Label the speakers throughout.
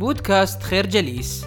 Speaker 1: بودكاست خير جليس.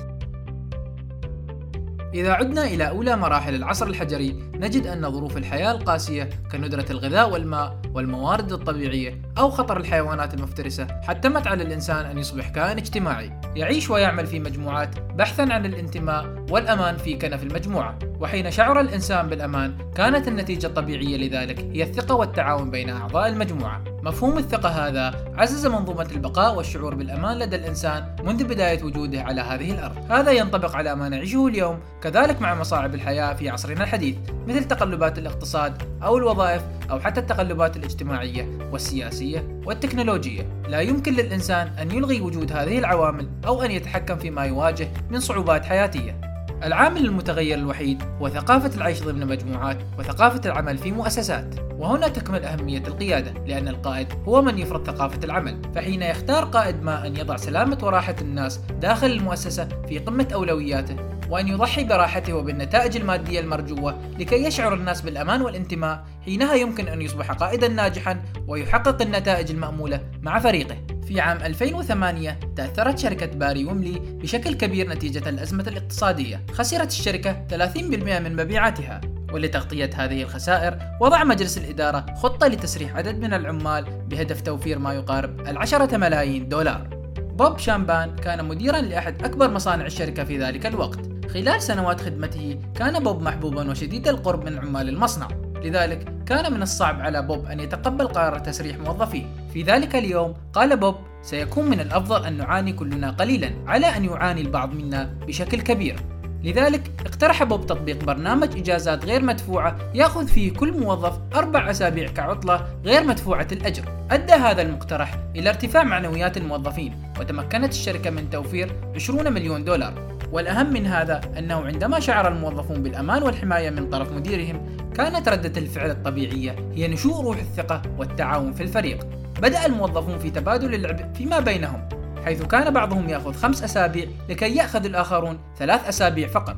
Speaker 1: إذا عدنا إلى أولى مراحل العصر الحجري نجد أن ظروف الحياة القاسية كندرة الغذاء والماء والموارد الطبيعية أو خطر الحيوانات المفترسة حتمت على الإنسان أن يصبح كائن اجتماعي. يعيش ويعمل في مجموعات بحثا عن الانتماء والأمان في كنف المجموعة. وحين شعر الإنسان بالأمان كانت النتيجة الطبيعية لذلك هي الثقة والتعاون بين أعضاء المجموعة. مفهوم الثقة هذا عزز منظومة البقاء والشعور بالأمان لدى الإنسان منذ بداية وجوده على هذه الأرض. هذا ينطبق على ما نعيشه اليوم كذلك مع مصاعب الحياة في عصرنا الحديث مثل تقلبات الاقتصاد أو الوظائف أو حتى التقلبات الاجتماعية والسياسية والتكنولوجية. لا يمكن للإنسان أن يلغي وجود هذه العوامل أو أن يتحكم فيما يواجه من صعوبات حياتية. العامل المتغير الوحيد هو ثقافة العيش ضمن مجموعات وثقافة العمل في مؤسسات. وهنا تكمن أهمية القيادة لأن القائد هو من يفرض ثقافة العمل فحين يختار قائد ما أن يضع سلامة وراحة الناس داخل المؤسسة في قمة أولوياته وأن يضحي براحته وبالنتائج المادية المرجوة لكي يشعر الناس بالأمان والانتماء حينها يمكن أن يصبح قائدا ناجحا ويحقق النتائج المأمولة مع فريقه. في عام 2008 تأثرت شركة باري وملي بشكل كبير نتيجة الأزمة الاقتصادية خسرت الشركة 30% من مبيعاتها. ولتغطية هذه الخسائر وضع مجلس الإدارة خطة لتسريح عدد من العمال بهدف توفير ما يقارب العشرة ملايين دولار. بوب شامبان كان مديرا لأحد أكبر مصانع الشركة في ذلك الوقت. خلال سنوات خدمته كان بوب محبوبا وشديد القرب من عمال المصنع. لذلك كان من الصعب على بوب أن يتقبل قرار تسريح موظفيه. في ذلك اليوم قال بوب سيكون من الأفضل أن نعاني كلنا قليلا على أن يعاني البعض منا بشكل كبير. لذلك اقترح بوب تطبيق برنامج إجازات غير مدفوعة يأخذ فيه كل موظف أربع أسابيع كعطلة غير مدفوعة الأجر. أدى هذا المقترح إلى ارتفاع معنويات الموظفين وتمكنت الشركة من توفير 20 مليون دولار. والأهم من هذا أنه عندما شعر الموظفون بالأمان والحماية من طرف مديرهم كانت ردة الفعل الطبيعية هي نشوء روح الثقة والتعاون في الفريق. بدأ الموظفون في تبادل اللعب فيما بينهم. حيث كان بعضهم يأخذ خمس أسابيع لكي يأخذ الآخرون ثلاث أسابيع فقط.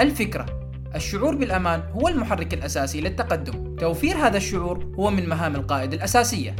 Speaker 1: الفكرة الشعور بالأمان هو المحرك الأساسي للتقدم. توفير هذا الشعور هو من مهام القائد الأساسية.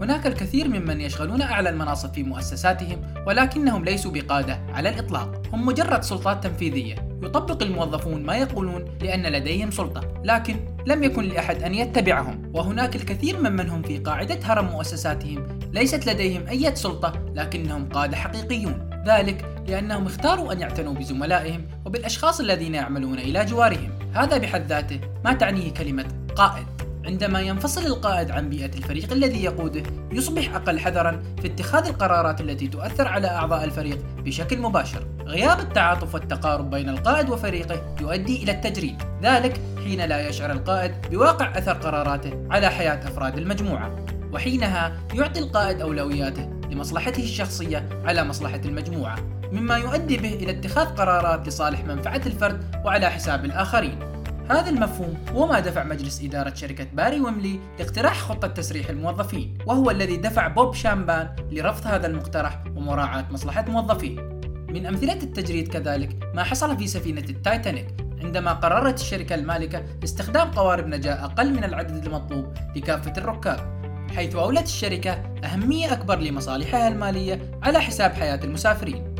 Speaker 1: هناك الكثير ممن يشغلون أعلى المناصب في مؤسساتهم ولكنهم ليسوا بقادة على الإطلاق. هم مجرد سلطات تنفيذية. يطبق الموظفون ما يقولون لأن لديهم سلطة لكن لم يكن لأحد أن يتبعهم. وهناك الكثير ممن هم في قاعدة هرم مؤسساتهم. ليست لديهم أي سلطة لكنهم قادة حقيقيون. ذلك لأنهم اختاروا أن يعتنوا بزملائهم وبالأشخاص الذين يعملون إلى جوارهم. هذا بحد ذاته ما تعنيه كلمة قائد. عندما ينفصل القائد عن بيئة الفريق الذي يقوده يصبح أقل حذرا في اتخاذ القرارات التي تؤثر على أعضاء الفريق بشكل مباشر. غياب التعاطف والتقارب بين القائد وفريقه يؤدي إلى التجريد ذلك حين لا يشعر القائد بواقع أثر قراراته على حياة أفراد المجموعة. وحينها يعطي القائد أولوياته لمصلحته الشخصية على مصلحة المجموعة مما يؤدي به إلى اتخاذ قرارات لصالح منفعة الفرد وعلى حساب الآخرين. هذا المفهوم هو ما دفع مجلس إدارة شركة باري ويملي لاقتراح خطة تسريح الموظفين وهو الذي دفع بوب شامبان لرفض هذا المقترح ومراعاة مصلحة موظفيه. من أمثلة التجريد كذلك ما حصل في سفينة التايتانيك عندما قررت الشركة المالكة استخدام قوارب نجاة أقل من العدد المطلوب لكافة الركاب حيث أولت الشركة أهمية أكبر لمصالحها المالية على حساب حياة المسافرين.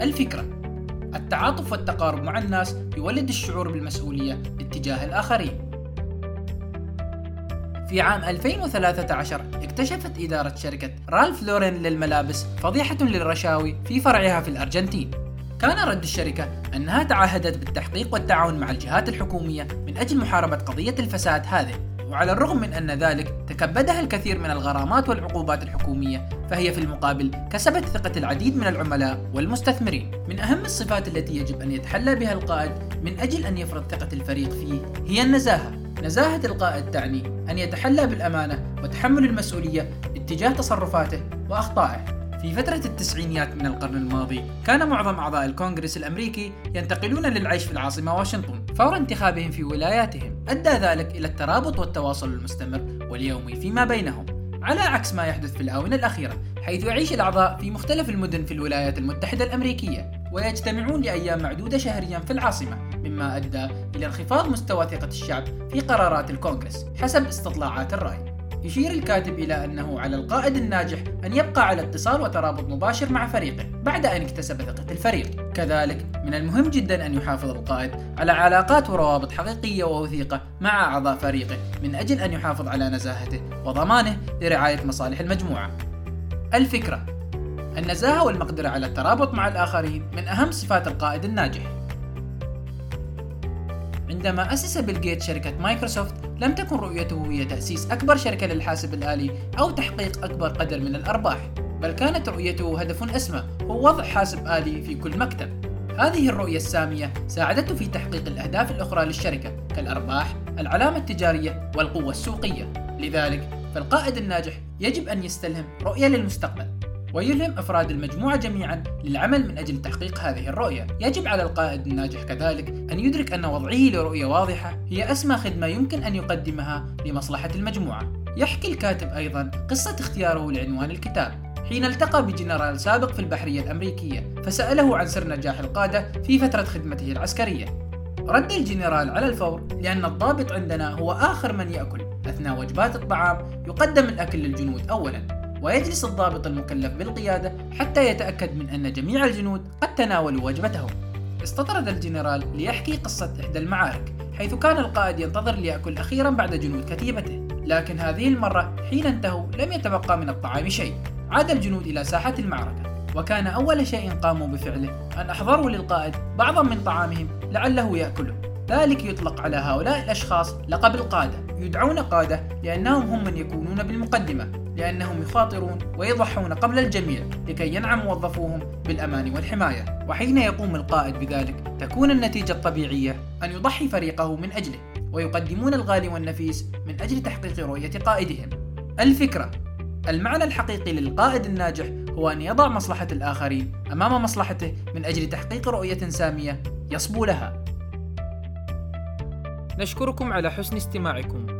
Speaker 1: الفكرة التعاطف والتقارب مع الناس يولد الشعور بالمسؤولية اتجاه الآخرين. في عام 2013 اكتشفت إدارة شركة رالف لورين للملابس فضيحة للرشاوي في فرعها في الأرجنتين. كان رد الشركة أنها تعهدت بالتحقيق والتعاون مع الجهات الحكومية من أجل محاربة قضية الفساد هذه وعلى الرغم من أن ذلك تكبدها الكثير من الغرامات والعقوبات الحكومية فهي في المقابل كسبت ثقة العديد من العملاء والمستثمرين. من أهم الصفات التي يجب أن يتحلى بها القائد من أجل أن يفرض ثقة الفريق فيه هي النزاهة. نزاهة القائد تعني أن يتحلى بالأمانة وتحمل المسؤولية اتجاه تصرفاته وأخطائه. في فترة التسعينيات من القرن الماضي كان معظم أعضاء الكونغرس الأمريكي ينتقلون للعيش في العاصمة واشنطن فور انتخابهم في ولاياتهم. أدى ذلك إلى الترابط والتواصل المستمر واليومي فيما بينهم على عكس ما يحدث في الآونة الأخيرة حيث يعيش الأعضاء في مختلف المدن في الولايات المتحدة الأمريكية ويجتمعون لأيام معدودة شهريا في العاصمة مما أدى إلى انخفاض مستوى ثقة الشعب في قرارات الكونغرس حسب استطلاعات الرأي. يشير الكاتب إلى أنه على القائد الناجح أن يبقى على اتصال وترابط مباشر مع فريقه بعد أن اكتسب ثقة الفريق. كذلك من المهم جدا أن يحافظ القائد على علاقات وروابط حقيقية ووثيقة مع أعضاء فريقه من أجل أن يحافظ على نزاهته وضمانه لرعاية مصالح المجموعة. الفكرة النزاهة والمقدرة على الترابط مع الآخرين من أهم صفات القائد الناجح. عندما أسس بيل جيت شركة مايكروسوفت لم تكن رؤيته هي تأسيس أكبر شركة للحاسب الآلي أو تحقيق أكبر قدر من الأرباح بل كانت رؤيته هدف أسمى هو وضع حاسب آلي في كل مكتب. هذه الرؤية السامية ساعدته في تحقيق الأهداف الأخرى للشركة كالأرباح، العلامة التجارية والقوة السوقية. لذلك فالقائد الناجح يجب أن يستلهم رؤية للمستقبل. ويلهم أفراد المجموعة جميعا للعمل من أجل تحقيق هذه الرؤية. يجب على القائد الناجح كذلك أن يدرك أن وضعه لرؤية واضحة هي أسمى خدمة يمكن أن يقدمها لمصلحة المجموعة. يحكي الكاتب أيضا قصة اختياره لعنوان الكتاب. حين التقى بجنرال سابق في البحرية الأمريكية فسأله عن سر نجاح القادة في فترة خدمته العسكرية. رد الجنرال على الفور لأن الضابط عندنا هو آخر من يأكل. أثناء وجبات الطعام يقدم الأكل للجنود أولا. ويجلس الضابط المكلف بالقيادة حتى يتأكد من أن جميع الجنود قد تناولوا وجبتهم استطرد الجنرال ليحكي قصة إحدى المعارك حيث كان القائد ينتظر ليأكل أخيرا بعد جنود كتيبته. لكن هذه المرة حين انتهوا لم يتبقى من الطعام شيء عاد الجنود إلى ساحة المعركة. وكان أول شيء قاموا بفعله أن أحضروا للقائد بعضا من طعامهم لعله يأكله. ذلك يطلق على هؤلاء الأشخاص لقب القادة يدعون قادة لأنهم هم من يكونون بالمقدمة. لأنهم يخاطرون ويضحون قبل الجميع لكي ينعم موظفوهم بالأمان والحماية. وحين يقوم القائد بذلك تكون النتيجة الطبيعية أن يضحي فريقه من أجله ويقدمون الغالي والنفيس من أجل تحقيق رؤية قائدهم. الفكرة المعنى الحقيقي للقائد الناجح هو أن يضع مصلحة الآخرين أمام مصلحته من أجل تحقيق رؤية سامية يصبو لها.
Speaker 2: نشكركم على حسن استماعكم.